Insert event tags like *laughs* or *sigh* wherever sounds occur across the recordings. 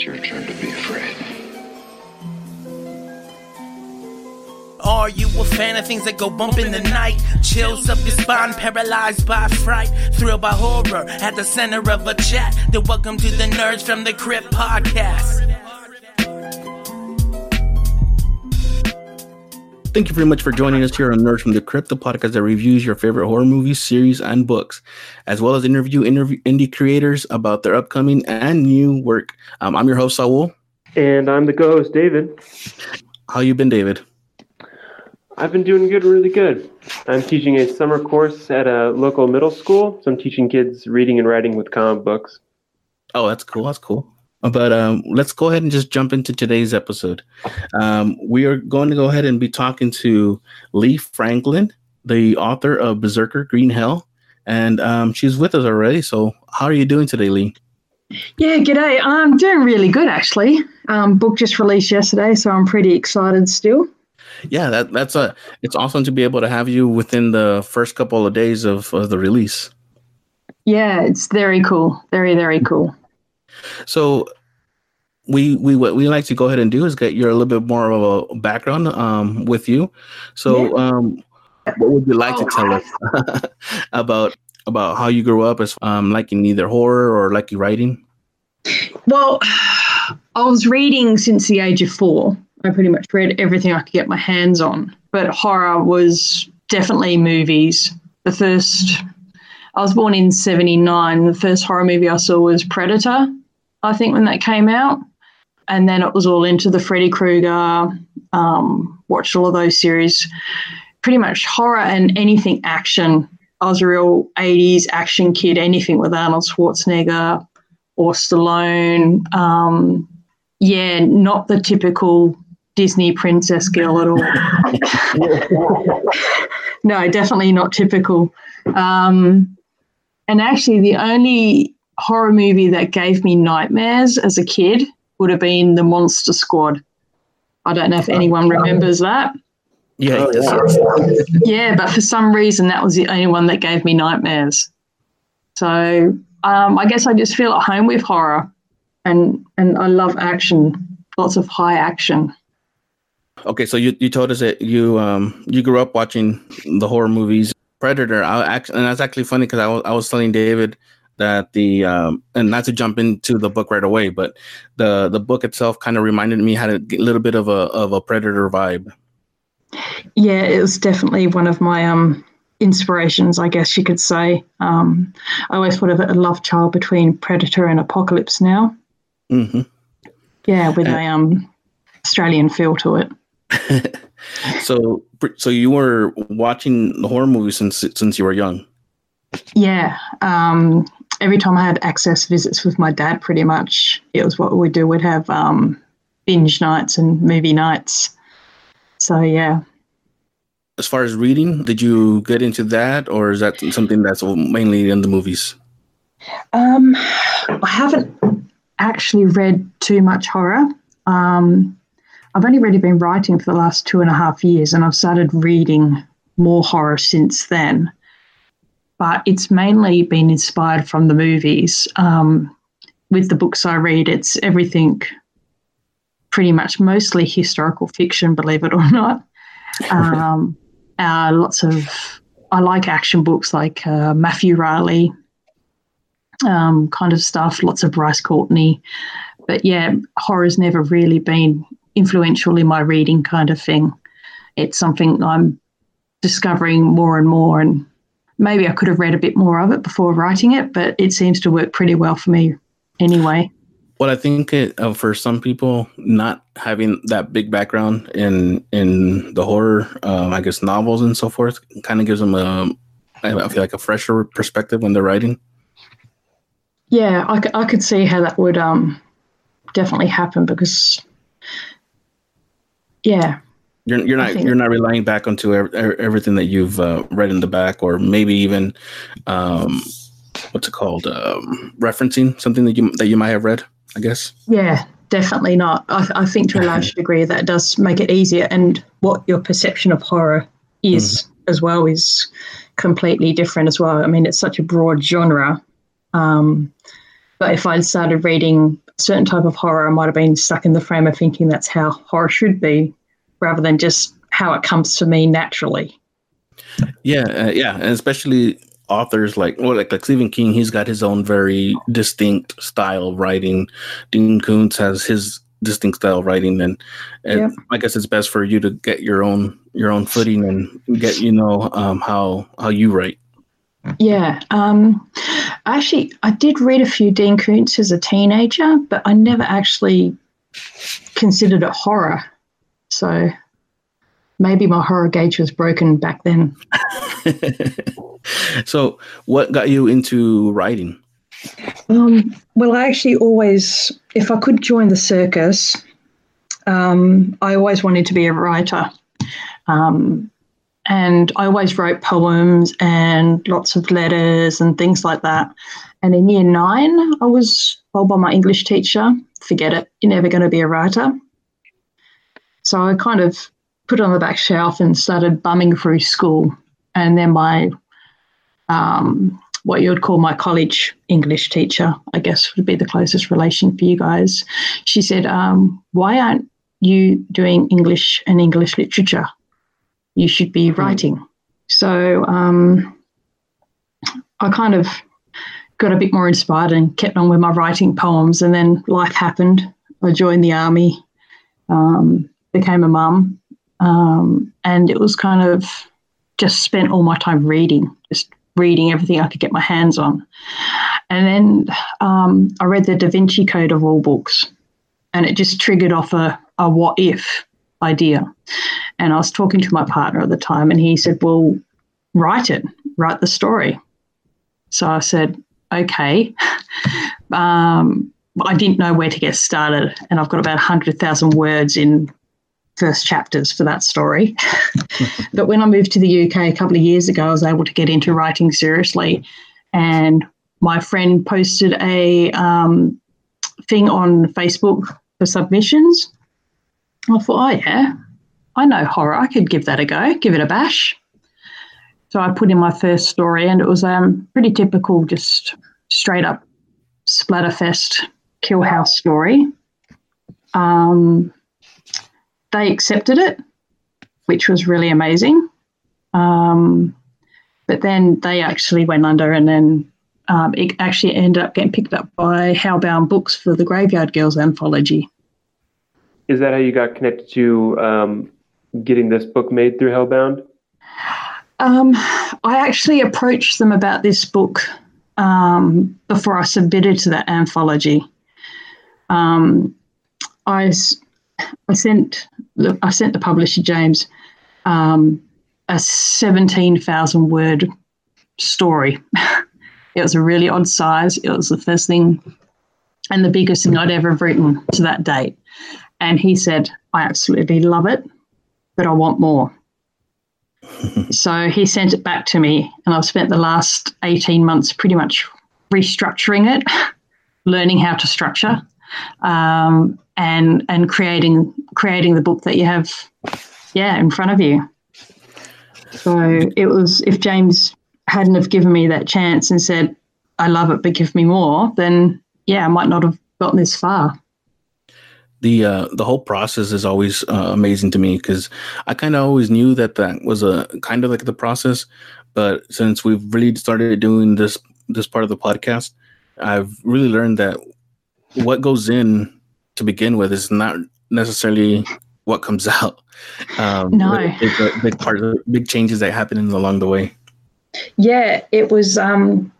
It's your turn to be afraid. Are you a fan of things that go bump in the night? Chills up your spine, paralyzed by fright, thrilled by horror at the center of a chat. Then welcome to the Nerds from the Crypt podcast. Thank you very much for joining us here on Nerds from the Crypt, the podcast that reviews your favorite horror movies, series, and books, as well as interview interview indie creators about their upcoming and new work. Um, I'm your host Saul. And I'm the co-host, David. How you been, David? I've been doing good, really good. I'm teaching a summer course at a local middle school, so I'm teaching kids reading and writing with comic books. Oh, that's cool. That's cool. But um, let's go ahead and just jump into today's episode. Um, we are going to go ahead and be talking to Lee Franklin, the author of Berserker Green Hell, and um, she's with us already. So, how are you doing today, Lee? Yeah, g'day. I'm doing really good actually. Um, book just released yesterday, so I'm pretty excited still. Yeah, that that's a. It's awesome to be able to have you within the first couple of days of, of the release. Yeah, it's very cool. Very very cool. So we we what we like to go ahead and do is get your a little bit more of a background um, with you. So Yeah. um, what would you like to tell us *laughs* about about how you grew up as um, liking either horror or liking writing? Well, I was reading since the age of four. I pretty much read everything I could get my hands on, but horror was definitely movies. The first, I was born in '79. The first horror movie I saw was Predator, I think, when that came out. And then it was all into the Freddy Krueger, um, watched all of those series. Pretty much horror and anything action. I was a real 80s action kid, anything with Arnold Schwarzenegger or Stallone. Um, yeah, not the typical Disney princess girl at all. *laughs* *laughs* no, definitely not typical. Um, and actually, the only horror movie that gave me nightmares as a kid would have been The Monster Squad. I don't know if anyone remembers that. Yeah, Oh, yeah. Yeah, but for some reason, that was the only one that gave me nightmares. So um, I guess I just feel at home with horror, and and I love action, lots of high action. Okay, so you, you told us that you um you grew up watching the horror movies Predator. I actually, and that's actually funny because I was I was telling David that the um and not to jump into the book right away, but the the book itself kind of reminded me had a little bit of a of a Predator vibe. Yeah, it was definitely one of my um inspirations, I guess you could say. Um, I always thought of it a love child between Predator and Apocalypse Now. Mm-hmm. Yeah, with a um Australian feel to it. *laughs* so so you were watching the horror movies since since you were young. Yeah. Um, every time I had access visits with my dad, pretty much, it was what we'd do. We'd have um, binge nights and movie nights. So, yeah. As far as reading, did you get into that, or is that something that's mainly in the movies? Um, I haven't actually read too much horror. Um, I've only really been writing for the last two and a half years, and I've started reading more horror since then. But it's mainly been inspired from the movies. Um, with the books I read, it's everything pretty much mostly historical fiction, believe it or not. *laughs* Um, uh, lots of, I like action books like uh, Matthew Reilly, um, kind of stuff, lots of Bryce Courtenay. But yeah, horror's never really been influential in my reading kind of thing. It's something I'm discovering more and more. And maybe I could have read a bit more of it before writing it, but it seems to work pretty well for me anyway. Well, I think it, uh, for some people, not having that big background in in the horror, um, I guess novels and so forth, kind of gives them a, I feel like a fresher perspective when they're writing. Yeah, I, c- I could see how that would um, definitely happen because, yeah, You're you're not you're not relying back onto ev- ev- everything that you've uh, read in the back, or maybe even um, what's it called, um, referencing something that you that you might have read. I guess. Yeah, definitely not. I, I think to a large *laughs* degree that does make it easier. And what your perception of horror is as well is completely different as well. I mean, it's such a broad genre. Um, but if I'd started reading a certain type of horror, I might have been stuck in the frame of thinking that's how horror should be, rather than just how it comes to me naturally. Yeah, uh, yeah, and especially authors like well, like like Stephen King, he's got his own very distinct style of writing. Dean Koontz has his distinct style of writing, and, and. I guess it's best for you to get your own your own footing and get you know um, how how you write. Yeah. Um, actually, I did read a few Dean Koontz as a teenager, but I never actually considered it horror. So maybe my horror gauge was broken back then. *laughs* so, what got you into writing? Um, well, I actually always, if I could join the circus, um, I always wanted to be a writer. Um, and I always wrote poems and lots of letters and things like that. And in year nine, I was told by my English teacher, forget it, you're never going to be a writer. So I kind of put it on the back shelf and started bumming through school. And then my um, what you would call my college English teacher, I guess would be the closest relation for you guys. She said, um, Why aren't you doing English and English literature? You should be writing. So um, I kind of got a bit more inspired and kept on with my writing poems. And then life happened. I joined the army, um, became a mum, um, and it was kind of just spent all my time reading, just reading everything I could get my hands on. And then um, I read the Da Vinci Code of all books, and it just triggered off a, a what if idea. And I was talking to my partner at the time, and he said, Well, write it, write the story. So I said, Okay. *laughs* Um, I didn't know where to get started, and I've got about 100,000 words in first chapters for that story. *laughs* but when I moved to the UK a couple of years ago, I was able to get into writing seriously. And my friend posted a um, thing on Facebook for submissions. I thought, oh, yeah, I know horror. I could give that a go, give it a bash. So I put in my first story, and it was um, pretty typical, just straight up splatterfest kill house story. Um, they accepted it, which was really amazing. Um, but then they actually went under, and then um, it actually ended up getting picked up by Hellbound Books for the Graveyard Girls anthology. Is that how you got connected to um, getting this book made through Hellbound? Um, I actually approached them about this book um, before I submitted to that anthology. Um, I, I sent I sent the publisher James um, a seventeen thousand word story. *laughs* it was a really odd size. It was the first thing and the biggest thing I'd ever written to that date. And he said, "I absolutely love it, but I want more." *laughs* So he sent it back to me, and I've spent the last 18 months pretty much restructuring it, *laughs* learning how to structure, um, and and creating creating the book that you have, yeah, in front of you. So it was if James hadn't have given me that chance and said, "I love it, but give me more," then yeah, I might not have gotten this far. the uh, the whole process is always uh, amazing to me because I kind of always knew that that was a kind of like the process, but since we've really started doing this this part of the podcast, I've really learned that what goes in to begin with is not necessarily what comes *laughs* out. Um, No. it's a big part of big changes that happen along the way. Yeah, it was um,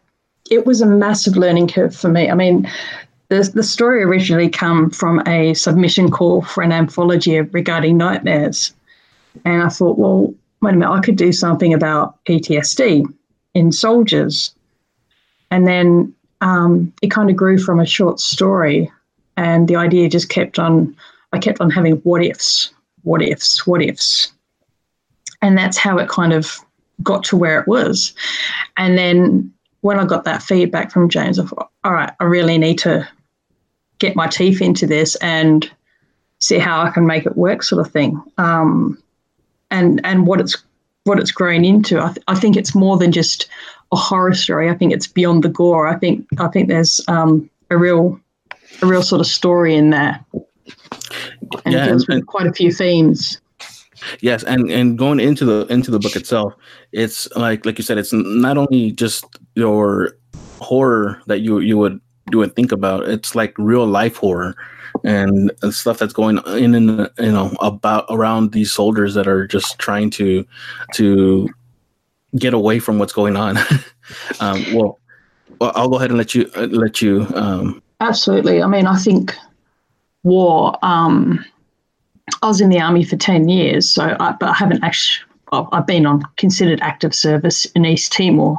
it was a massive learning curve for me. I mean, the the story originally come from a submission call for an anthology regarding nightmares, and I thought, well, wait a minute, I could do something about PTSD in soldiers, and then um, it kind of grew from a short story, and the idea just kept on. I kept on having what ifs, what ifs, what ifs, and that's how it kind of got to where it was. And then when I got that feedback from James, I thought, all right, I really need to get my teeth into this and see how I can make it work, sort of thing. Um, and and what it's what it's grown into, I, th- I think it's more than just a horror story. I think it's beyond the gore. I think I think there's um, a real a real sort of story in there. And Yeah, it deals and- with quite a few themes. Yes, and and going into the into the book itself, it's like like you said, it's not only just your horror that you you would you would think about. It's like real life horror and, and stuff that's going in and you know about around these soldiers that are just trying to to get away from what's going on. *laughs* um, well, well, I'll go ahead and let you uh, let you. Um, Absolutely. I mean, I think war. Um, I was in the army for ten years, so I, but I haven't actually. I've been on considered active service in East Timor,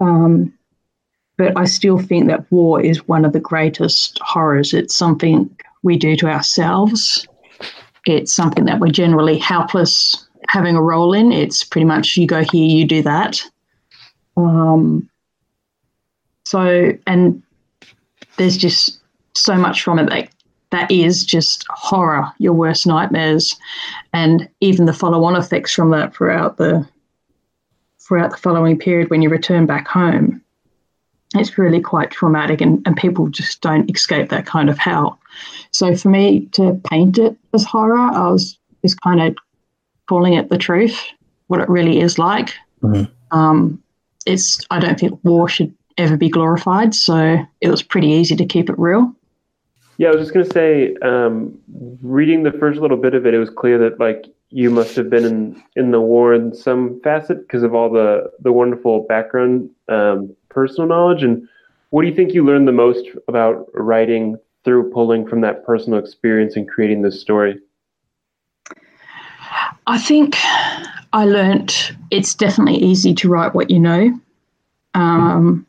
um, but I still think that war is one of the greatest horrors. It's something we do to ourselves. It's something that we're generally helpless having a role in. It's pretty much you go here, you do that. Um, so, and there's just so much from it that that is just horror, your worst nightmares, and even the follow-on effects from that throughout the throughout the following period when you return back home. It's really quite traumatic, and, and people just don't escape that kind of hell. So for me to paint it as horror, I was just kind of calling it the truth, what it really is like. Mhm. Um, it's I don't think war should ever be glorified, so it was pretty easy to keep it real. Yeah, I was just gonna say, um, reading the first little bit of it, it was clear that like you must have been in, in the war in some facet because of all the the wonderful background, um, personal knowledge. And what do you think you learned the most about writing through pulling from that personal experience and creating this story? I think I learned it's definitely easy to write what you know. Um,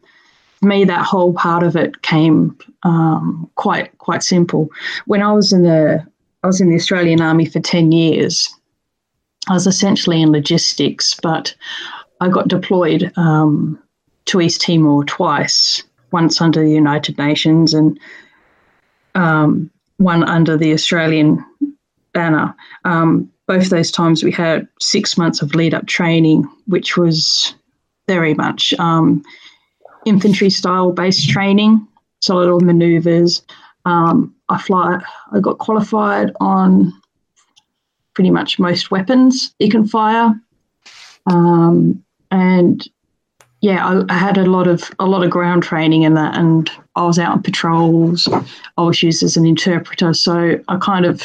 me, that whole part of it came um, quite quite simple. When I was in the I was in the Australian Army for ten years. I was essentially in logistics, but I got deployed um, to East Timor twice. Once under the United Nations and um, one under the Australian banner. Um, both those times we had six months of lead up training, which was very much um, infantry style based training, solid order maneuvers. Um, I fly. I got qualified on pretty much most weapons you can fire, um, and yeah, I, I had a lot of a lot of ground training in that, and I was out on patrols. I was used as an interpreter, so I kind of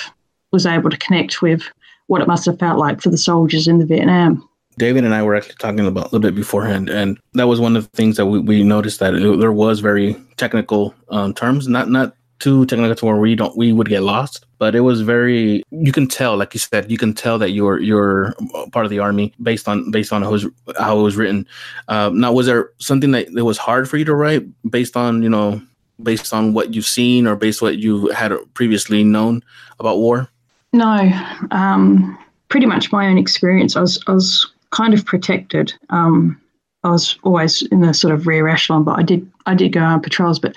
was able to connect with what it must have felt like for the soldiers in the Vietnam. David and I were actually talking about a little bit beforehand, and that was one of the things that we, we noticed that it, there was very technical um, terms, not not too technical to where we don't we would get lost, but it was very. You can tell, like you said, you can tell that you're you're part of the army based on based on how it was, how it was written. Uh, now, was there something that, that was hard for you to write based on you know based on what you've seen or based on what you had previously known about war? No, um, pretty much my own experience. I was I was kind of protected. Um, I was always in the sort of rear echelon, but I did I did go on patrols. But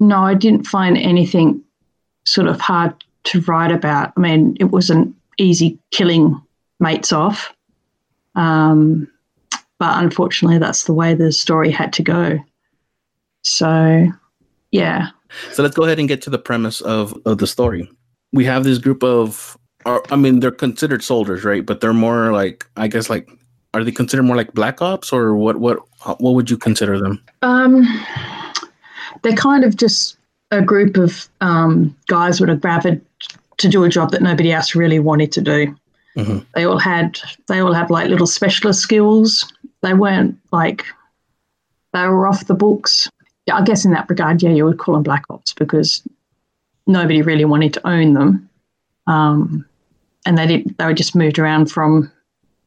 no, I didn't find anything sort of hard to write about. I mean, it wasn't easy killing mates off, um, but unfortunately, that's the way the story had to go. So, yeah, So let's go ahead and get to the premise of, of the story. We have this group of, or, I mean, they're considered soldiers, right? But they're more like, I guess, like, are they considered more like black ops, or what? What? What would you consider them? Um, they're kind of just a group of um, guys that are gathered to do a job that nobody else really wanted to do. Mhm. They all had they all had like little specialist skills. They weren't like they were off the books. Yeah, I guess in that regard, yeah, you would call them black ops because nobody really wanted to own them, um, and they didn't, They were just moved around from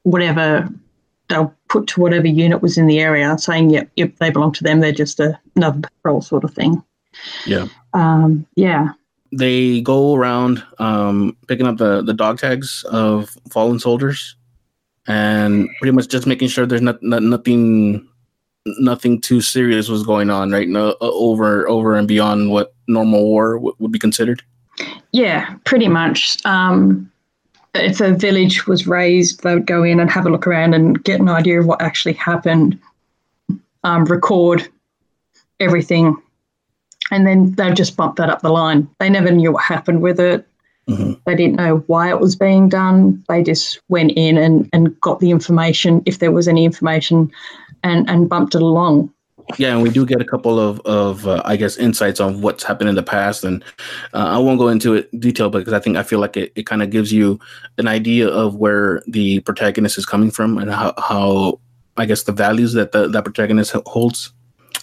whatever they'll put to whatever unit was in the area, saying, yep, yep, they belong to them. They're just a, another patrol sort of thing. Yeah. Um, yeah. They go around um, picking up the the dog tags of fallen soldiers, and pretty much just making sure there's not, not nothing nothing too serious was going on, right? No, uh, over over and beyond what normal war w- would be considered. Yeah, pretty much. Um, if a village was razed, they would go in and have a look around and get an idea of what actually happened, um, record everything and then they just bumped that up the line. They never knew what happened with it. Mhm. They didn't know why it was being done. They just went in and, and got the information, if there was any information, and, and bumped it along. Yeah, and we do get a couple of of uh, I guess insights on what's happened in the past, and uh, I won't go into it detail because I think I feel like it, it kind of gives you an idea of where the protagonist is coming from and how, how I guess the values that the that protagonist holds.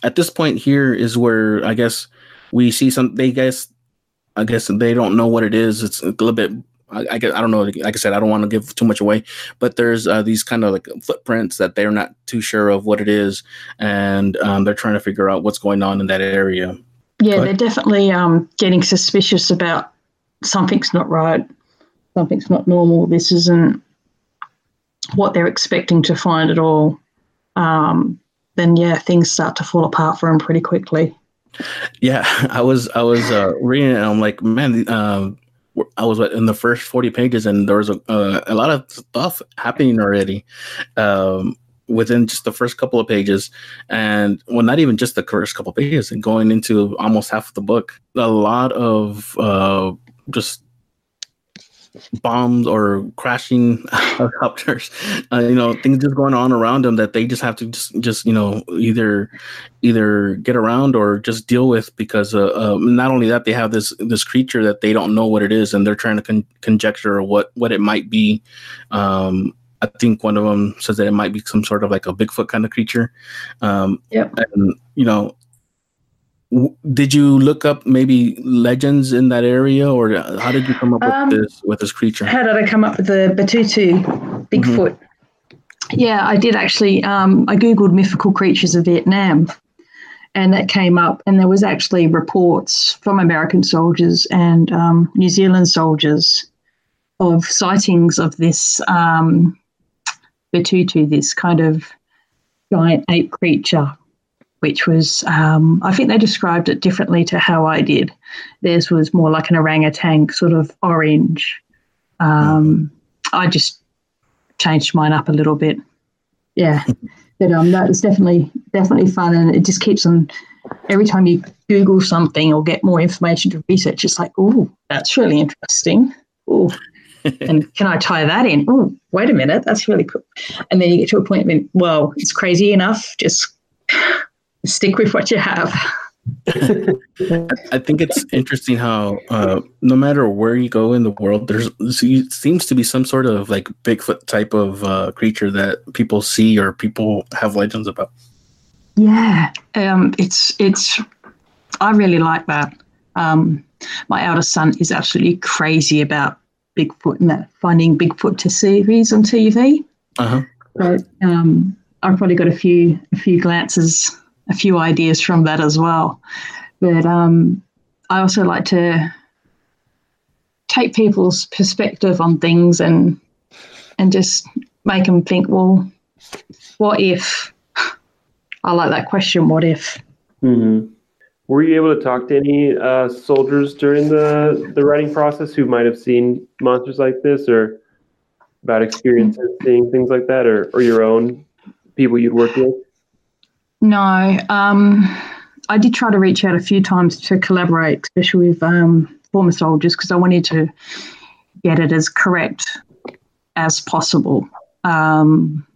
At this point, here is where I guess we see some. They guess I guess they don't know what it is. It's a little bit. I, I, guess- I don't know. Like I said, I don't want to give too much away, but there's uh, these kind of like footprints that they're not too sure of what it is and um, they're trying to figure out what's going on in that area. Yeah, Go they're definitely um, getting suspicious about something's not right, something's not normal. This isn't what they're expecting to find at all. Um, then yeah, things start to fall apart for them pretty quickly. Yeah, *laughs* I was I was uh, reading it and I'm like, man, um, I was in the first 40 pages and there was a, uh, a lot of stuff happening already um, within just the first couple of pages. And well, not even just the first couple of pages and going into almost half of the book, a lot of uh, just bombs or crashing *laughs* helicopters uh, you know things just going on around them that they just have to just just you know either either get around or just deal with because uh, uh, not only that they have this this creature that they don't know what it is and they're trying to con- conjecture what what it might be um I think one of them says that it might be some sort of like a Bigfoot kind of creature. Um, Yep. And you know, w- did you look up maybe legends in that area, or how did you come up Um, with this with this creature? How did I come up with the Batutu Bigfoot? Yeah, I did actually. Um, I googled mythical creatures of Vietnam, and that came up. And there was actually reports from American soldiers and um, New Zealand soldiers of sightings of this um, Batutu, this kind of giant ape creature, which was. Um, I think they described it differently to how I did. Theirs was more like an orangutan, sort of orange. Um, I just changed mine up a little bit. Yeah, *laughs* but um, that was definitely definitely fun, and it just keeps on. Every time you Google something or get more information to research, it's like, oh, that's really interesting. Oh, *laughs* and can I tie that in? Oh, wait a minute, that's really cool. And then you get to a point when, well, it's crazy enough. Just stick with what you have. *laughs* I think it's interesting how uh, no matter where you go in the world, there's seems to be some sort of like Bigfoot type of uh, creature that people see or people have legends about. Yeah, um, it's it's. I really like that. Um, my eldest son is absolutely crazy about Bigfoot and that Finding Bigfoot to series on TV. Uh-huh. So um, I've probably got a few a few glances, a few ideas from that as well. But um, I also like to take people's perspective on things and and just make them think, well, what if? I like that question. What if? hmm Were you able to talk to any uh, soldiers during the, the writing process who might have seen monsters like this or about experiences seeing things like that or, or your own people you'd worked with? No, um, I did try to reach out a few times to collaborate, especially with um, former soldiers, because I wanted to get it as correct as possible. Um,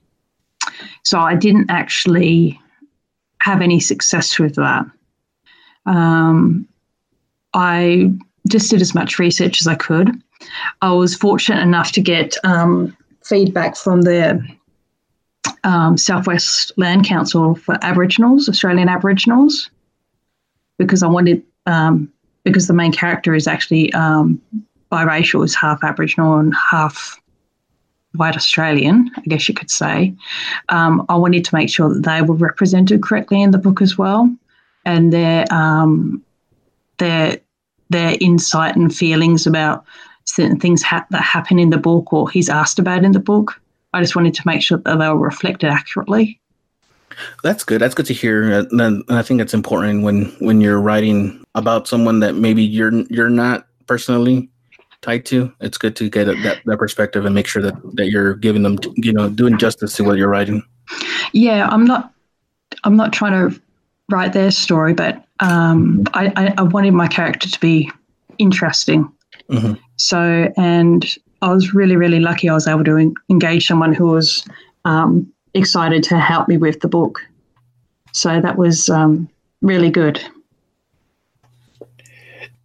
so I didn't actually have any success with that. Um, I just did as much research as I could. I was fortunate enough to get um, feedback from the um, Southwest Land Council for Aboriginals, Australian Aboriginals, because I wanted, um, because the main character is actually um, biracial, is half Aboriginal and half white Australian, I guess you could say. Um, I wanted to make sure that they were represented correctly in the book as well, and their um, their their insight and feelings about certain things ha- that happen in the book or he's asked about in the book. I just wanted to make sure that they were reflected accurately. That's good. That's good to hear. Uh, And I think it's important when when you're writing about someone that maybe you're you're not personally tied to. It's good to get that that perspective and make sure that that you're giving them, you know, doing justice to what you're writing. Yeah, I'm not. I'm not trying to write their story, but um, I, I, wanted my character to be interesting. Mhm. So, and I was really, really lucky I was able to en- engage someone who was um, excited to help me with the book. So that was um, really good.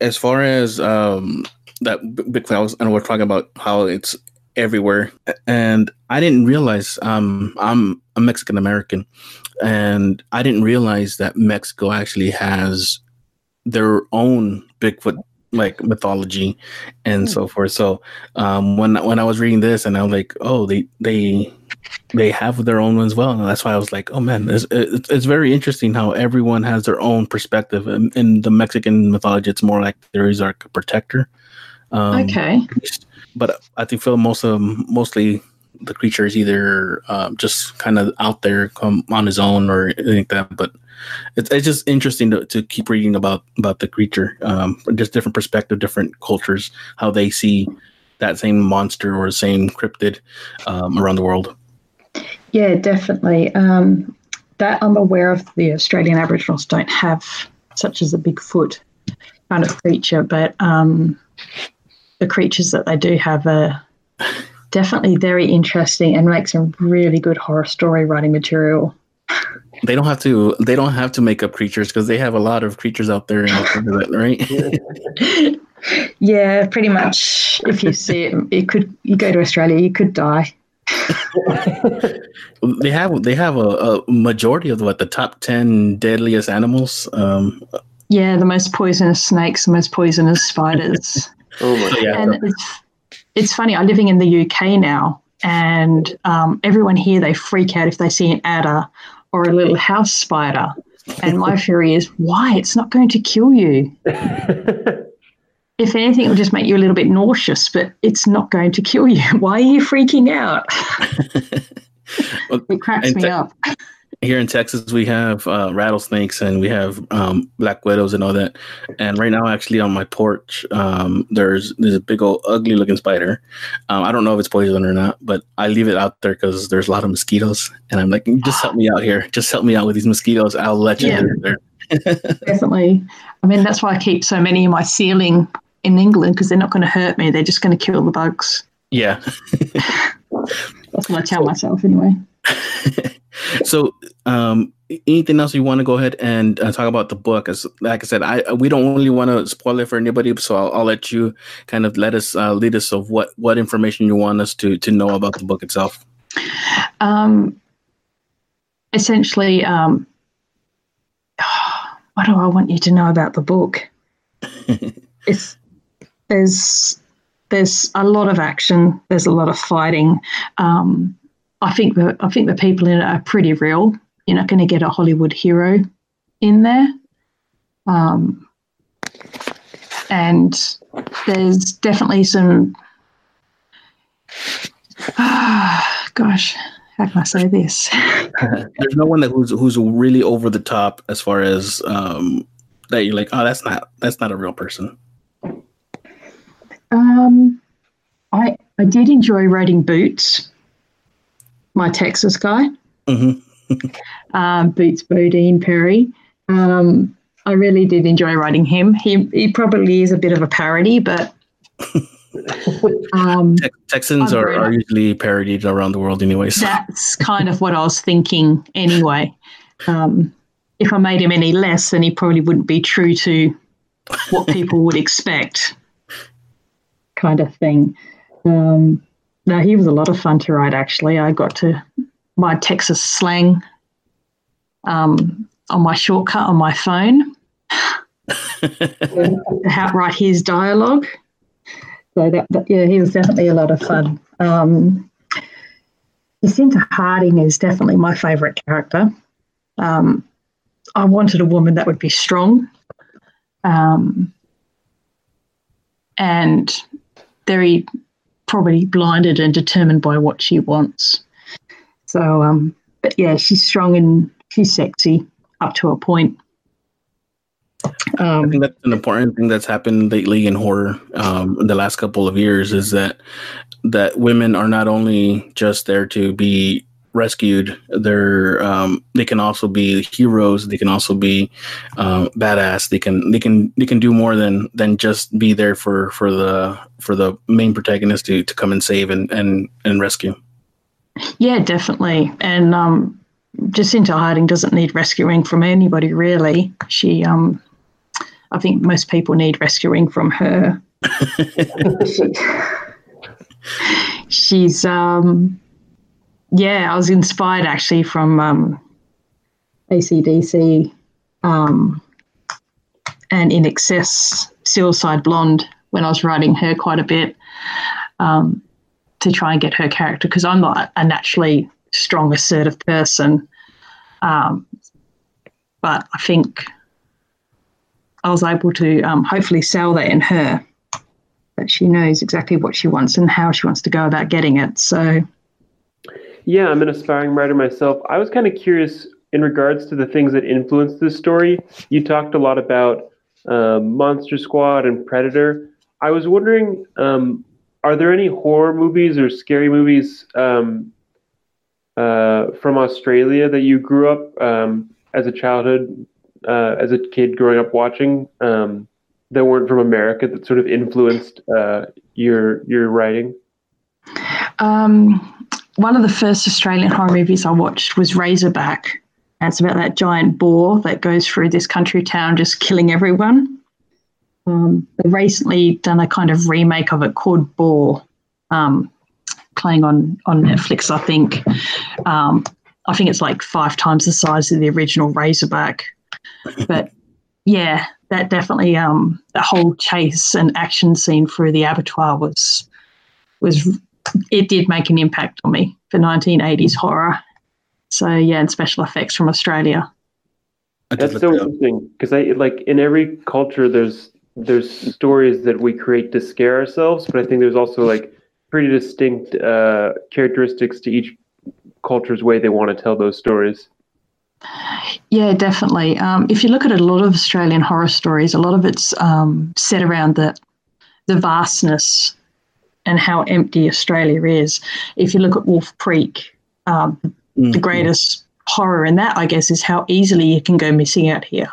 as far as um that big I was and we're talking about how it's everywhere and i didn't realize um i'm a mexican american and i didn't realize that mexico actually has their own bigfoot like mythology and so forth. So um when when i was reading this and i was like oh they they they have their own as well. And that's why i was like oh man it's, it's, it's very interesting how everyone has their own perspective. In, in the mexican mythology it's more like there is a protector. Um, okay. but i think for most of them, mostly the creature is either um, just kind of out there come on his own or anything like that but it's, it's just interesting to, to keep reading about about the creature um, just different perspective different cultures how they see that same monster or the same cryptid um, around the world Yeah, definitely. Um, that I'm aware of the Australian Aboriginals don't have such as a Bigfoot kind of creature, but um, the creatures that they do have are definitely very interesting and make some really good horror story writing material. they don't have to they don't have to make up creatures because they have a lot of creatures out there right *laughs* yeah, pretty much. If you see it, it could. You go to Australia, you could die. *laughs* they have they have a, a majority of what the top 10 deadliest animals um Yeah, the most poisonous snakes, the most poisonous spiders. *laughs* Oh my so yeah and it's it's funny. I'm living in the UK now, and um, everyone here they freak out if they see an adder or a little house spider. And my *laughs* theory is, why? It's not going to kill you. *laughs* If anything, it'll just make you a little bit nauseous, but it's not going to kill you. *laughs* Why are you freaking out? Well, It cracks me te- up. Here in texas we have uh, rattlesnakes and we have um, black widows and all that and right now actually on my porch um, there's there's a big old ugly looking spider um, i don't know if it's poison or not but i leave it out there because there's a lot of mosquitoes and i'm like just help me out here just help me out with these mosquitoes i'll let you Yeah. there *laughs* Definitely. I mean, that's why I keep so many in my ceiling in England because they're not going to hurt me. They're just going to kill the bugs. yeah *laughs* That's what I tell myself anyway. *laughs* so um anything else you want to go ahead and uh, talk about the book as like i said i we don't really want to spoil it for anybody so I'll, I'll let you kind of let us uh, lead us of what what information you want us to to know about the book itself Um, essentially, um, *sighs* what do I want you to know about the book? *laughs* it's there's there's a lot of action. There's a lot of fighting. Um, I think the I think the people in it are pretty real. You're not going to get a Hollywood hero in there. Um, and there's definitely some. *sighs* gosh, how can I say this? *laughs* there's no one that who's who's really over the top as far as um that you're like oh that's not that's not a real person Um, I I did enjoy writing Boots, my Texas guy, hmm *laughs* um, Boots Bodine Perry. Um, I really did enjoy writing him. He he probably is a bit of a parody, but *laughs* um, texans are, are usually parodied around the world anyway. So. that's kind of what I was thinking anyway. Um, if I made him any less, then he probably wouldn't be true to what people would expect, kind of thing. Um, no, he was a lot of fun to write. Actually, I got to my Texas slang um, on my shortcut on my phone *laughs* to write his dialogue. So that, that yeah, he was definitely a lot of fun. Um, Jacinta Harding is definitely my favourite character. Um, I wanted a woman that would be strong um, and very probably blinded and determined by what she wants. So, um, but yeah, she's strong and she's sexy up to a point. I Um, think that's an important thing that's happened lately in horror um, in the last couple of years is that that women are not only just there to be rescued, they're um, they can also be heroes. They can also be uh, badass. They can they can they can do more than than just be there for for the for the main protagonist to, to come and save and and and rescue. Yeah, definitely. And um, Jacinta Harding doesn't need rescuing from anybody really. She um, I think most people need rescuing from her. she, *laughs* she's um, yeah, I was inspired actually from um, ACDC um, and INXS Suicide Blonde when I was writing her quite a bit um, to try and get her character because I'm not a naturally strong, assertive person. Um, but I think I was able to um, hopefully sell that in her that she knows exactly what she wants and how she wants to go about getting it. So yeah, I'm an aspiring writer myself. I was kind of curious in regards to the things that influenced this story. You talked a lot about um, Monster Squad and Predator. I was wondering, um, are there any horror movies or scary movies um, uh, from Australia that you grew up um, as a childhood, uh, as a kid growing up watching um, that weren't from America that sort of influenced uh, your your writing? Um, one of the first Australian horror movies I watched was Razorback. And it's about that giant boar that goes through this country town just killing everyone. Um, they've recently done a kind of remake of it called Boar, um, playing on, on Netflix, I think. Um, I think it's like five times the size of the original Razorback. But yeah, that definitely um, the whole chase and action scene through the abattoir was was it did make an impact on me for 1980s horror. So yeah, and special effects from Australia. That's so interesting because I like in every culture there's there's stories that we create to scare ourselves, but I think there's also like pretty distinct uh, characteristics to each culture's way they want to tell those stories. Yeah, definitely. Um, if you look at a lot of Australian horror stories, a lot of it's um, set around the the vastness and how empty Australia is. If you look at Wolf Creek, um, mm-hmm. the greatest horror in that, I guess, is how easily you can go missing out here.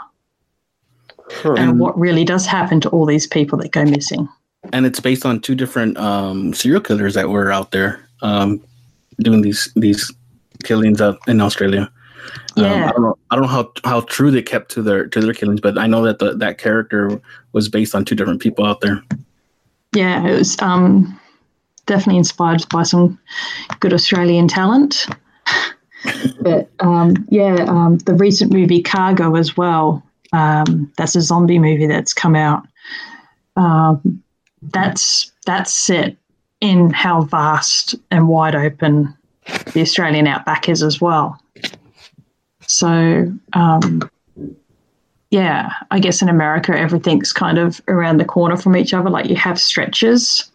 And what really does happen to all these people that go missing. And it's based on two different um, serial killers that were out there um, doing these these killings out in Australia. Um, yeah. I don't know. I don't know how how true they kept to their to their killings, but I know that the, that character was based on two different people out there. Yeah, it was. Um, definitely inspired by some good Australian talent. *laughs* but um, yeah, um, the recent movie Cargo as well. Um, that's a zombie movie that's come out. Um, that's that's set in how vast and wide open the Australian outback is as well. So um, yeah, I guess in America everything's kind of around the corner from each other. Like you have stretches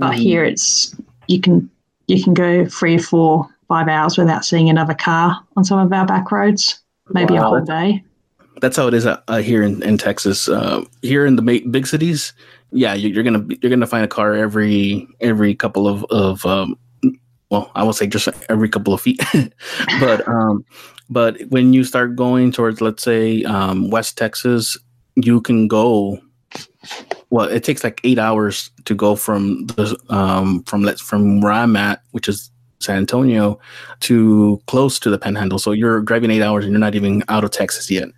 but mm. here it's you can you can go three or four, five hours without seeing another car on some of our back roads, maybe wow. a whole day. That's how it is uh, here in, in Texas. Uh, here in the big cities, yeah, you're gonna you're gonna find a car every every couple of of um, well, I will say just every couple of feet, *laughs* but um, but when you start going towards, let's say, um, West Texas, you can go well, it takes like eight hours to go from the um, from let's from where I'm at, which is San Antonio, to close to the Panhandle. So you're driving eight hours and you're not even out of Texas yet.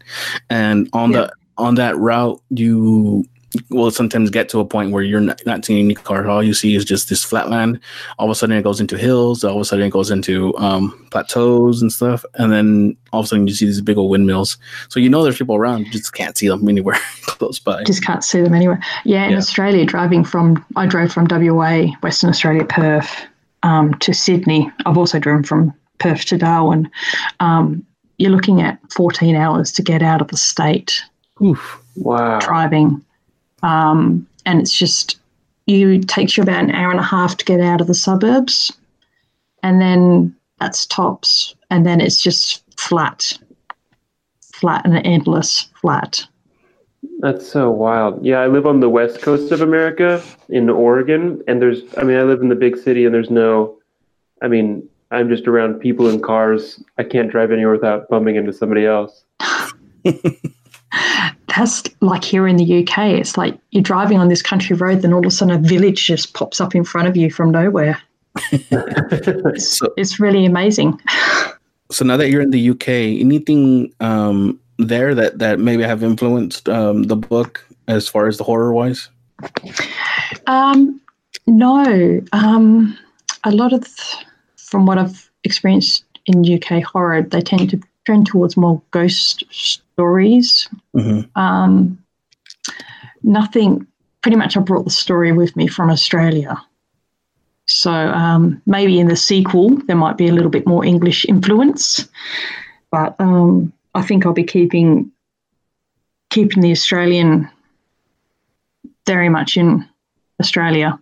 And on yeah. the on that route, you will sometimes get to a point where you're not, not seeing any cars. All you see is just this flat land. All of a sudden, it goes into hills. All of a sudden, it goes into um, plateaus and stuff. And then all of a sudden, you see these big old windmills. So you know there's people around. You just can't see them anywhere *laughs* close by. Just can't see them anywhere. Yeah, in yeah. Australia, driving from I drove from WA, Western Australia, Perth, um, to Sydney. I've also driven from Perth to Darwin. Um, you're looking at 14 hours to get out of the state. Oof. Wow. Driving. Um, and it's just, you takes you about an hour and a half to get out of the suburbs. And then that's tops. And then it's just flat, flat and endless flat. That's so wild. Yeah, I live on the west coast of America in Oregon, and there's, I mean, I live in the big city, and there's no, I mean, I'm just around people in cars. I can't drive anywhere without bumping into somebody else. *laughs* That's like here in the UK. It's like you're driving on this country road, then all of a sudden a village just pops up in front of you from nowhere. *laughs* it's, So- it's really amazing. So now that you're in the UK, anything um, there that that maybe have influenced um, the book as far as the horror wise? Um, no, um, a lot of, from what I've experienced in UK horror, they tend to trend towards more ghost stories. hmm Um, nothing, pretty much, I brought the story with me from Australia. So um, maybe in the sequel, there might be a little bit more English influence, but um, I think I'll be keeping keeping the Australian very much in Australia,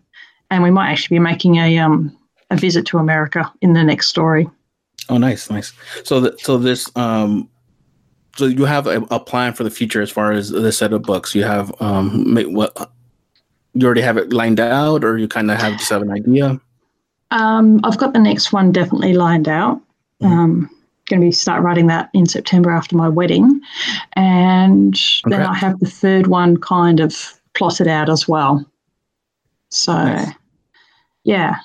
and we might actually be making a um, a visit to America in the next story. Oh, nice, nice. So, th- so this, um, so you have a, a plan for the future as far as the set of books. You have, um, what you already have it lined out, or you kind of have just have an idea. Um, I've got the next one definitely lined out. Um, going to be start writing that in September after my wedding, and then I have the third one kind of plotted out as well. So, Nice. yeah,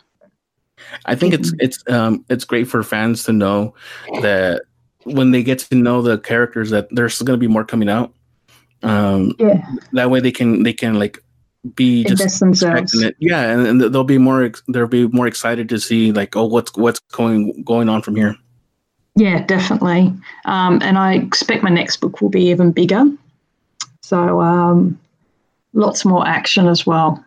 I think it's it's um it's great for fans to know that when they get to know the characters that there's going to be more coming out. Um, yeah, that way they can they can like be just themselves. it. Yeah, and, and they'll be more they'll be more excited to see like oh what's what's going going on from here. Yeah, definitely. Um, and I expect my next book will be even bigger. So, um, lots more action as well.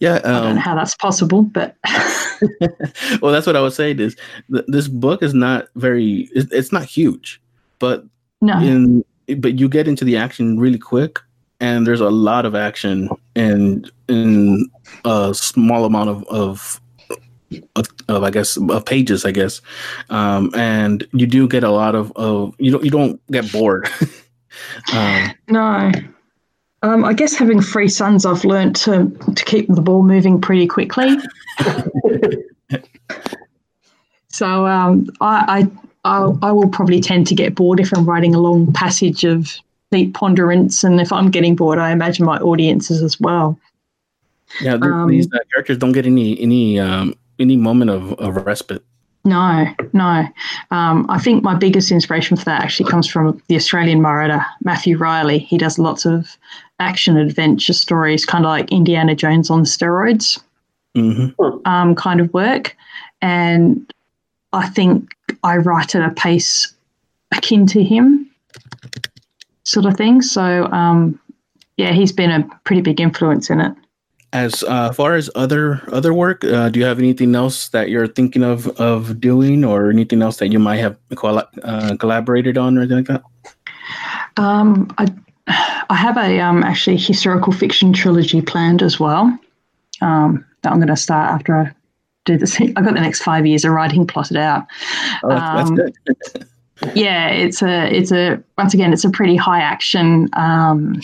Yeah, I don't know um, how that's possible, but *laughs* well, that's what I was saying is th- this book is not very it, it's not huge, but no. in but you get into the action really quick and there's a lot of action in in a small amount of of of, of I guess of pages I guess um and you do get a lot of of you don't you don't get bored *laughs* um No. Um, I guess having three sons, I've learnt to, to keep the ball moving pretty quickly. *laughs* so um, I, I, I, I will probably tend to get bored if I'm writing a long passage of deep ponderance. And if I'm getting bored, I imagine my audiences as well. yeah th- Um, these uh, characters don't get any any um any moment of, of respite No, no. Um, I think my biggest inspiration for that actually comes from the Australian writer Matthew Reilly. He does lots of action adventure stories, kind of like Indiana Jones on steroids hmm um, kind of work. And I think I write at a pace akin to him, sort of thing. So, um, yeah, he's been a pretty big influence in it. as uh, far as other other work uh, do you have anything else that you're thinking of of doing or anything else that you might have uh, collaborated on or anything like that Um, I, I have a um, actually historical fiction trilogy planned as well. Um, that I'm going to start after I do this. *laughs* I've got the next five years of writing plotted out. oh that's, Um, that's good *laughs* Yeah, it's a it's a once again it's a pretty high action um,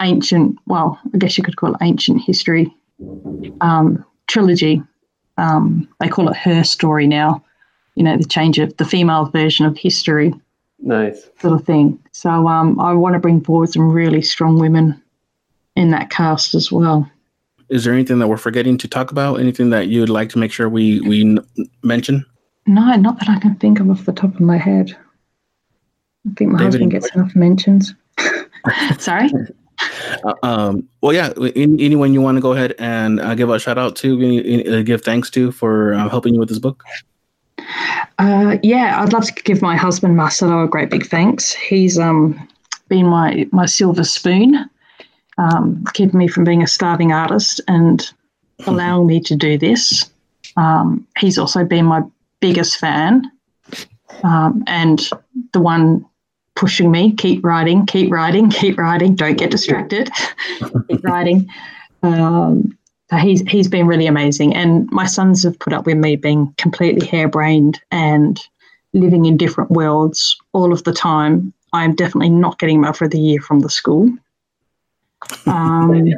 ancient. Well, I guess you could call it ancient history um, trilogy. Um, they call it her story now. You know, the change of the female version of history Nice. sort of thing. So um, I want to bring forward some really strong women in that cast as well. is there anything that we're forgetting to talk about anything that you'd like to make sure we we n- mention No, not that I can think of off the top of my head. I think my David, husband gets enough mentions. *laughs* Sorry. uh, um well yeah any, anyone you want to go ahead and uh, give a shout out to any- uh, give thanks to for uh, helping you with this book Uh, yeah, I'd love to give my husband Marcelo a great big thanks. He's um, been my my silver spoon, um, keeping me from being a starving artist and *laughs* allowing me to do this. Um, he's also been my biggest fan um, and the one pushing me keep writing, keep writing, *laughs* keep writing. Don't get distracted. *laughs* keep writing. Um, he's he's been really amazing, and my sons have put up with me being completely harebrained and living in different worlds all of the time. I'm definitely not getting Mother of the Year from the school. Um,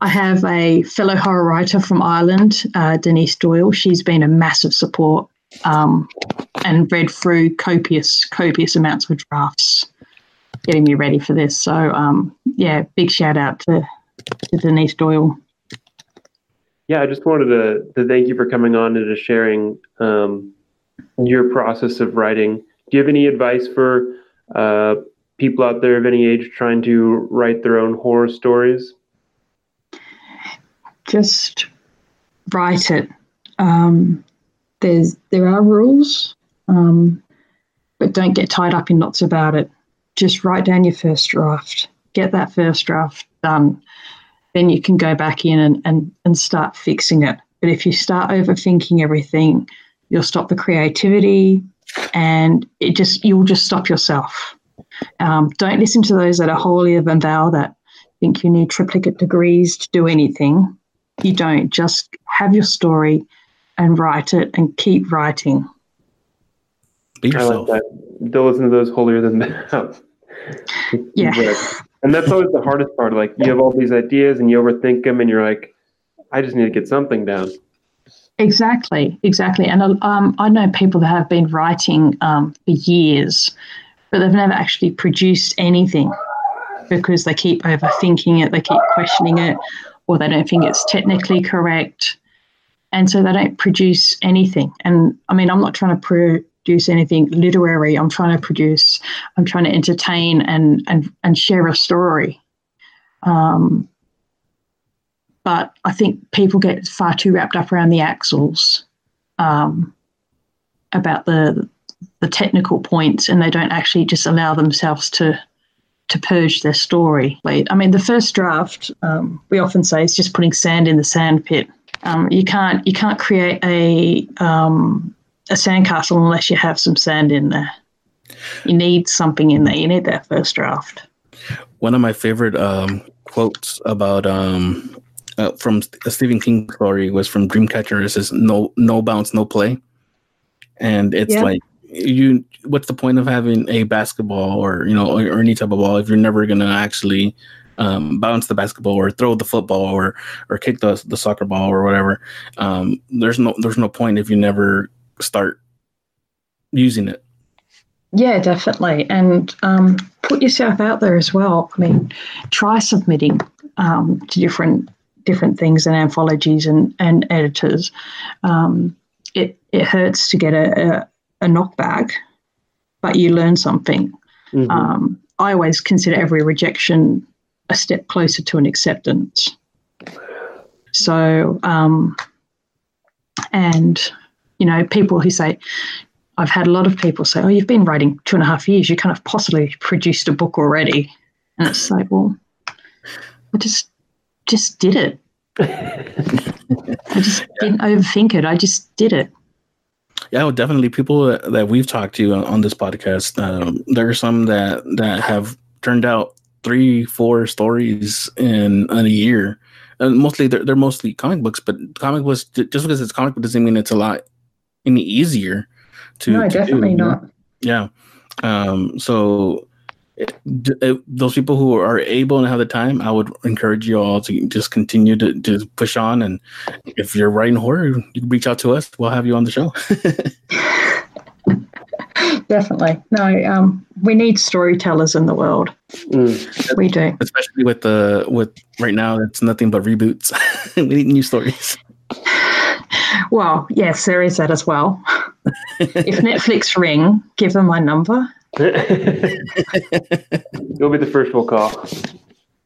I have a fellow horror writer from Ireland, uh, Denise Doyle. She's been a massive support um, and read through copious, copious amounts of drafts, getting me ready for this. So, um, yeah, big shout out to, to Denise Doyle. Yeah, I just wanted to, to thank you for coming on and just sharing um, your process of writing. Do you have any advice for uh, people out there of any age trying to write their own horror stories? Just write it. Um, there's there are rules, um, but don't get tied up in knots about it. Just write down your first draft. Get that first draft done. Then you can go back in and, and, and start fixing it. But if you start overthinking everything, you'll stop the creativity and it just you'll just stop yourself. Um, don't listen to those that are holier than thou that think you need triplicate degrees to do anything. You don't. Just have your story and write it and keep writing. Be I yourself. like that. Don't listen to those holier than thou. Yeah. *laughs* And that's always the hardest part. Like you have all these ideas and you overthink them, and you're like, I just need to get something down. Exactly, exactly. And um, I know people that have been writing um, for years, but they've never actually produced anything because they keep overthinking it, they keep questioning it, or they don't think it's technically correct. And so they don't produce anything. And I mean, I'm not trying to produce anything literary. I'm trying to produce, I'm trying to entertain and and and share a story. Um, but I think people get far too wrapped up around the axles um, about the the technical points, and they don't actually just allow themselves to to purge their story. I mean, the first draft um, we often say is just putting sand in the sand pit. Um, you can't you can't create a um, a sandcastle unless you have some sand in there. You need something in there. You need that first draft. One of my favorite um, quotes about um, uh, from a Stephen King story was from Dreamcatcher. It says, "No, no bounce, no play," and it's Yeah. like you. What's the point of having a basketball or you know or, or any type of ball if you're never gonna actually um, bounce the basketball or throw the football or or kick the the soccer ball or whatever? Um, there's no there's no point if you never start using it. Yeah, definitely. And um, put yourself out there as well. I mean, try submitting um, to different different things and anthologies and, and editors. Um, it, it hurts to get a, a, a knockback, but you learn something. Mhm. Um, I always consider every rejection a step closer to an acceptance. So, um, and, you know, people who say, I've had a lot of people say, "Oh, you've been writing two and a half years. You kind of possibly produced a book already," and it's like, well, I just just did it. I just *laughs* didn't overthink it. I just did it. Yeah, well, definitely. People that, we've talked to on, on this podcast, um, there are some that that have turned out three, four stories in, in a year, and mostly they're, they're mostly comic books. But comic books, just because it's comic book, doesn't mean it's a lot any easier to. no, to do, definitely you know? not. Yeah. Um, so it- d- uh, those people who are able and have the time, I would encourage you all to just continue to, to push on. And if you're writing horror, you can reach out to us. We'll have you on the show. *laughs* Definitely. No, um, we need storytellers in the world. Mm. We do. Especially with the with right now, it's nothing but reboots. *laughs* we need new stories. Well, yes, there is that as well. if Netflix ring, give them my number. *laughs* You'll be the first we'll call.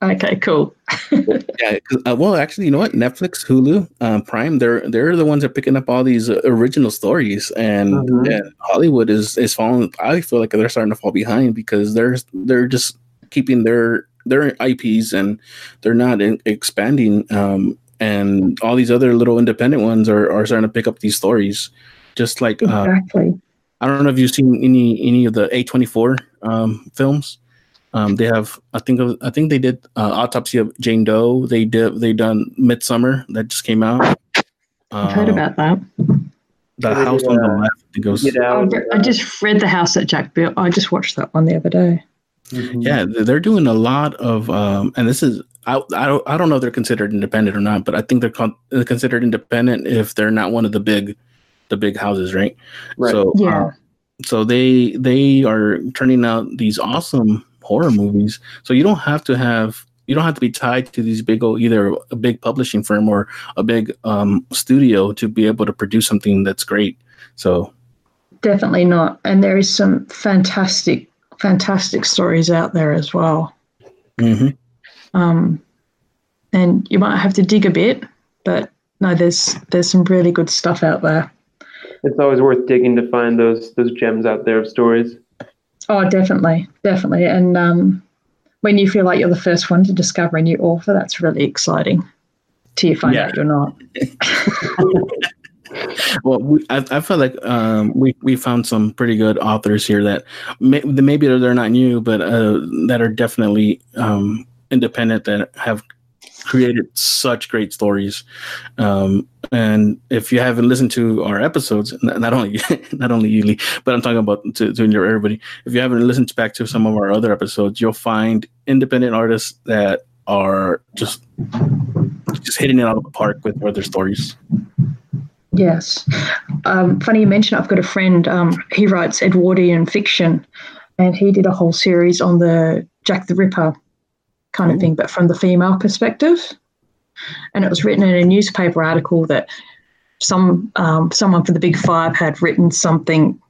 Okay, cool. *laughs* Yeah. 'cause, Uh, well, actually, you know what? Netflix, Hulu, um, Prime, they're they're the ones that are picking up all these uh, original stories, and, Mhm. and Hollywood is is falling. I feel like they're starting to fall behind because they're they're just keeping their their IPs and they're not in, expanding. Um, and all these other little independent ones are, are starting to pick up these stories. Just like uh, Exactly. I don't know if you've seen any any of the A twenty four um films. Um, they have I think of, I think they did uh, autopsy of Jane Doe. They did they done Midsommar that just came out. I've heard Uh, about that. the They did, house on the uh, left. I it was, Get I, I just read The House that Jack built. I just watched that one the other day. Mhm. yeah, they're doing a lot of um, and this is I, I don't I don't know if they're considered independent or not, but I think they're, con- they're considered independent if they're not one of the big the big houses, right? Right. So Yeah. uh, so they they are turning out these awesome horror movies. So you don't have to have you don't have to be tied to these big old either a big publishing firm or a big um, studio to be able to produce something that's great. So Definitely not. And there is some fantastic, fantastic stories out there as well. mhm. Um, and you might have to dig a bit, but no, there's there's some really good stuff out there. It's always worth digging to find those those gems out there of stories. Oh, definitely, definitely. And um, when you feel like you're the first one to discover a new author, that's really exciting. Till you find Yeah. out you're not. *laughs* Well, we, I, I feel like um, we we found some pretty good authors here that may, maybe they're not new, but uh, that are definitely um, independent that have created such great stories. Um, and if you haven't listened to our episodes, not only *laughs* not only you, but I'm talking about to, to your everybody. If you haven't listened back to some of our other episodes, you'll find independent artists that are just just hitting it out of the park with, with their stories. Yes. Um, funny you mention. I've got a friend. Um, he writes Edwardian fiction, and he did a whole series on the Jack the Ripper kind of thing, but from the female perspective. And it was written in a newspaper article that some um, someone from the Big Five had written something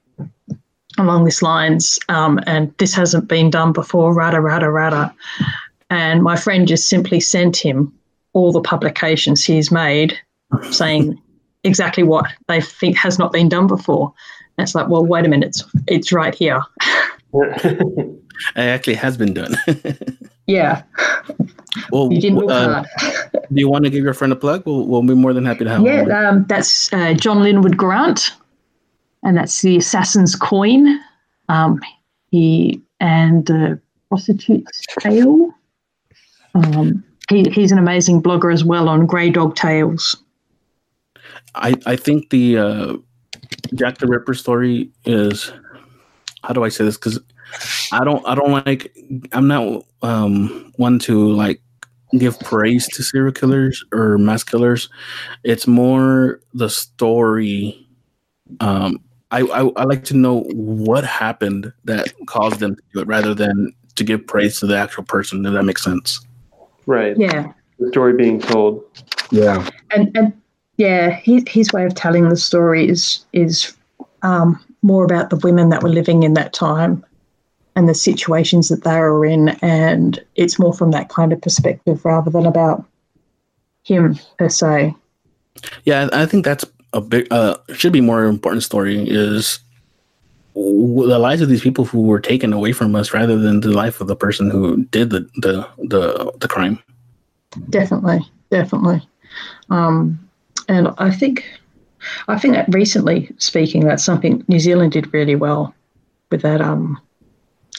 along these lines, um, and this hasn't been done before. Rada rada rada. And my friend just simply sent him all the publications he's made, saying exactly what they think has not been done before. And it's like, well, wait a minute, it's, it's right here. *laughs* *laughs* It actually has been done. *laughs* Yeah, well, you didn't uh, hard. *laughs* do you want to give your friend a plug? We'll, we'll be more than happy to have Yeah, um, that's uh, John Linwood Grant, and that's the Assassin's Coin. Um, he and the Prostitute's Tale. Um, he, he's an amazing blogger as well on Grey Dog Tales. I, I think the uh, Jack the Ripper story is how do I say this? Because I don't I don't like I'm not um, one to like give praise to serial killers or mass killers. It's more the story. Um, I, I I like to know what happened that caused them to do it, rather than to give praise to the actual person. If that makes sense. right. Yeah, The story being told. Yeah. and and yeah, his his way of telling the story is is um, more about the women that were living in that time and the situations that they are in, and it's more from that kind of perspective rather than about him per se. Yeah, I think that's a big uh should be more important story is the lives of these people who were taken away from us rather than the life of the person who did the the the, the crime. Definitely, definitely. Um, and I think, I think that recently speaking, that's something New Zealand did really well with that um,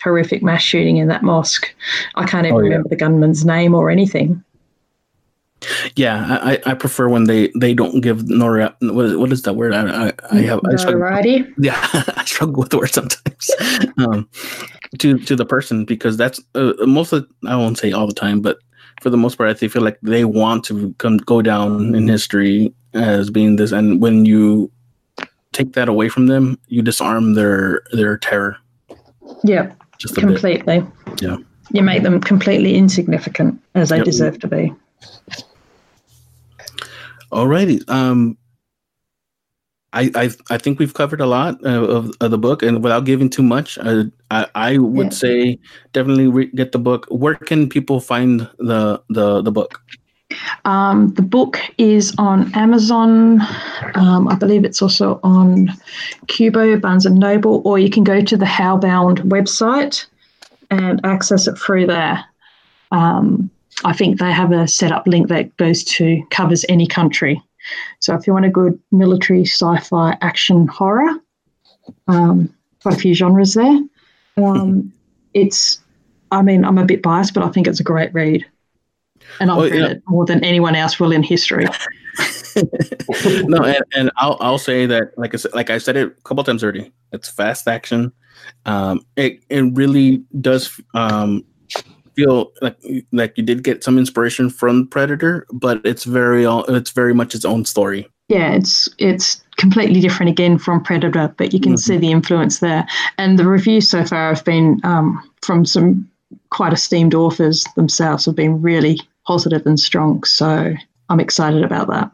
horrific mass shooting in that mosque. I can't even Oh, yeah. remember the gunman's name or anything. Yeah, I, I- prefer when they they don't give Nora what is, what is that word? I I, I have I struggle, yeah *laughs* I struggle with the word sometimes. *laughs* um, to to the person because that's uh, most of I won't say all the time, but for the most part, I think- feel like they want to come go down in history as being this, and when you take that away from them, you disarm their their terror Yeah, just a bit. completely. Yeah. You make them completely insignificant as they Yep. deserve to be. Alrighty. Um, I, I I think we've covered a lot uh, of, of the book, and without giving too much, uh, I I would Yeah. say definitely re- get the book. Where can people find the the the book? Um, the book is on Amazon. Um, I believe it's also on Kobo, Barnes and Noble, or you can go to the Hellbound website and access it through there. Um, I think they have a setup link that goes to covers any country. So if you want a good military, sci-fi, action, horror, um, quite a few genres there. Um, it's, I mean, I'm a bit biased, but I think it's a great read and I've read yeah. it more than anyone else will in history. *laughs* *laughs* no, and, and I'll I'll say that like I said, like I said it a couple times already. It's fast action. Um, it it really does um feel like like you did get some inspiration from Predator, but it's very it's very much its own story. Yeah, it's it's completely different again from Predator, but you can mm-hmm. see the influence there. And the reviews so far have been um, from some quite esteemed authors themselves have been really positive and strong. So I'm excited about that.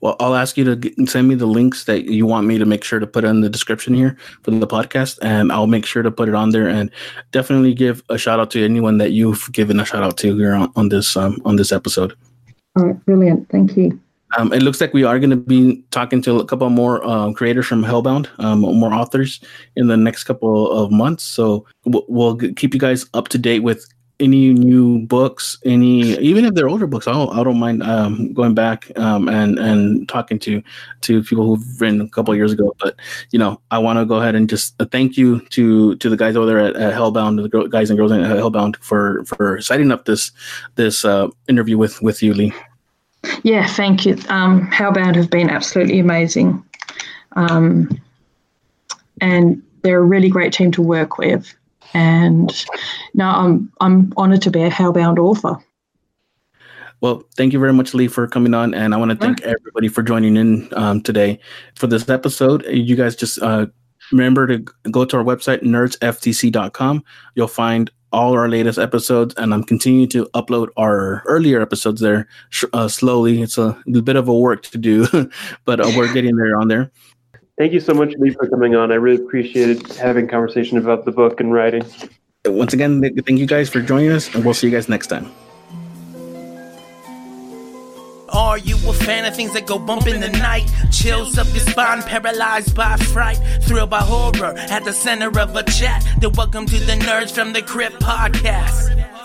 Well, I'll ask you to send me the links that you want me to make sure to put in the description here for the podcast, and I'll make sure to put it on there. And definitely give a shout out to anyone that you've given a shout out to here on, on this um, on this episode. All right, brilliant. Thank you. Um, it looks like we are going to be talking to a couple more um, creators from Hellbound, um, more authors in the next couple of months. So we'll, we'll keep you guys up to date with any new books, any even if they're older books, I'll, I don't mind um, going back um, and and talking to to people who've written a couple years ago. But you know, I want to go ahead and just uh, thank you to to the guys over there at, at Hellbound, the guys and girls at Hellbound for for setting up this this uh, interview with with you, Lee. Yeah, thank you. Um, Hellbound have been absolutely amazing, um, and they're a really great team to work with. And now I'm I'm honored to be a Hellbound author. Well, thank you very much, Lee, for coming on, and I want to thank everybody for joining in um, today for this episode. You guys just uh, remember to go to our website nerdsftc.com. You'll find all our latest episodes, and I'm continuing to upload our earlier episodes there uh, slowly. It's a, a, bit of a work to do, *laughs* but uh, we're getting there on there. Thank you so much, Lee, for coming on. I really appreciated having conversation about the book and writing. Once again, thank you guys for joining us, and we'll see you guys next time. Are you a fan of things that go bump in the night? Chills up your spine, paralyzed by fright, thrilled by horror at the center of a chat. Then welcome to the Nerds from the Crypt podcast.